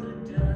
the devil.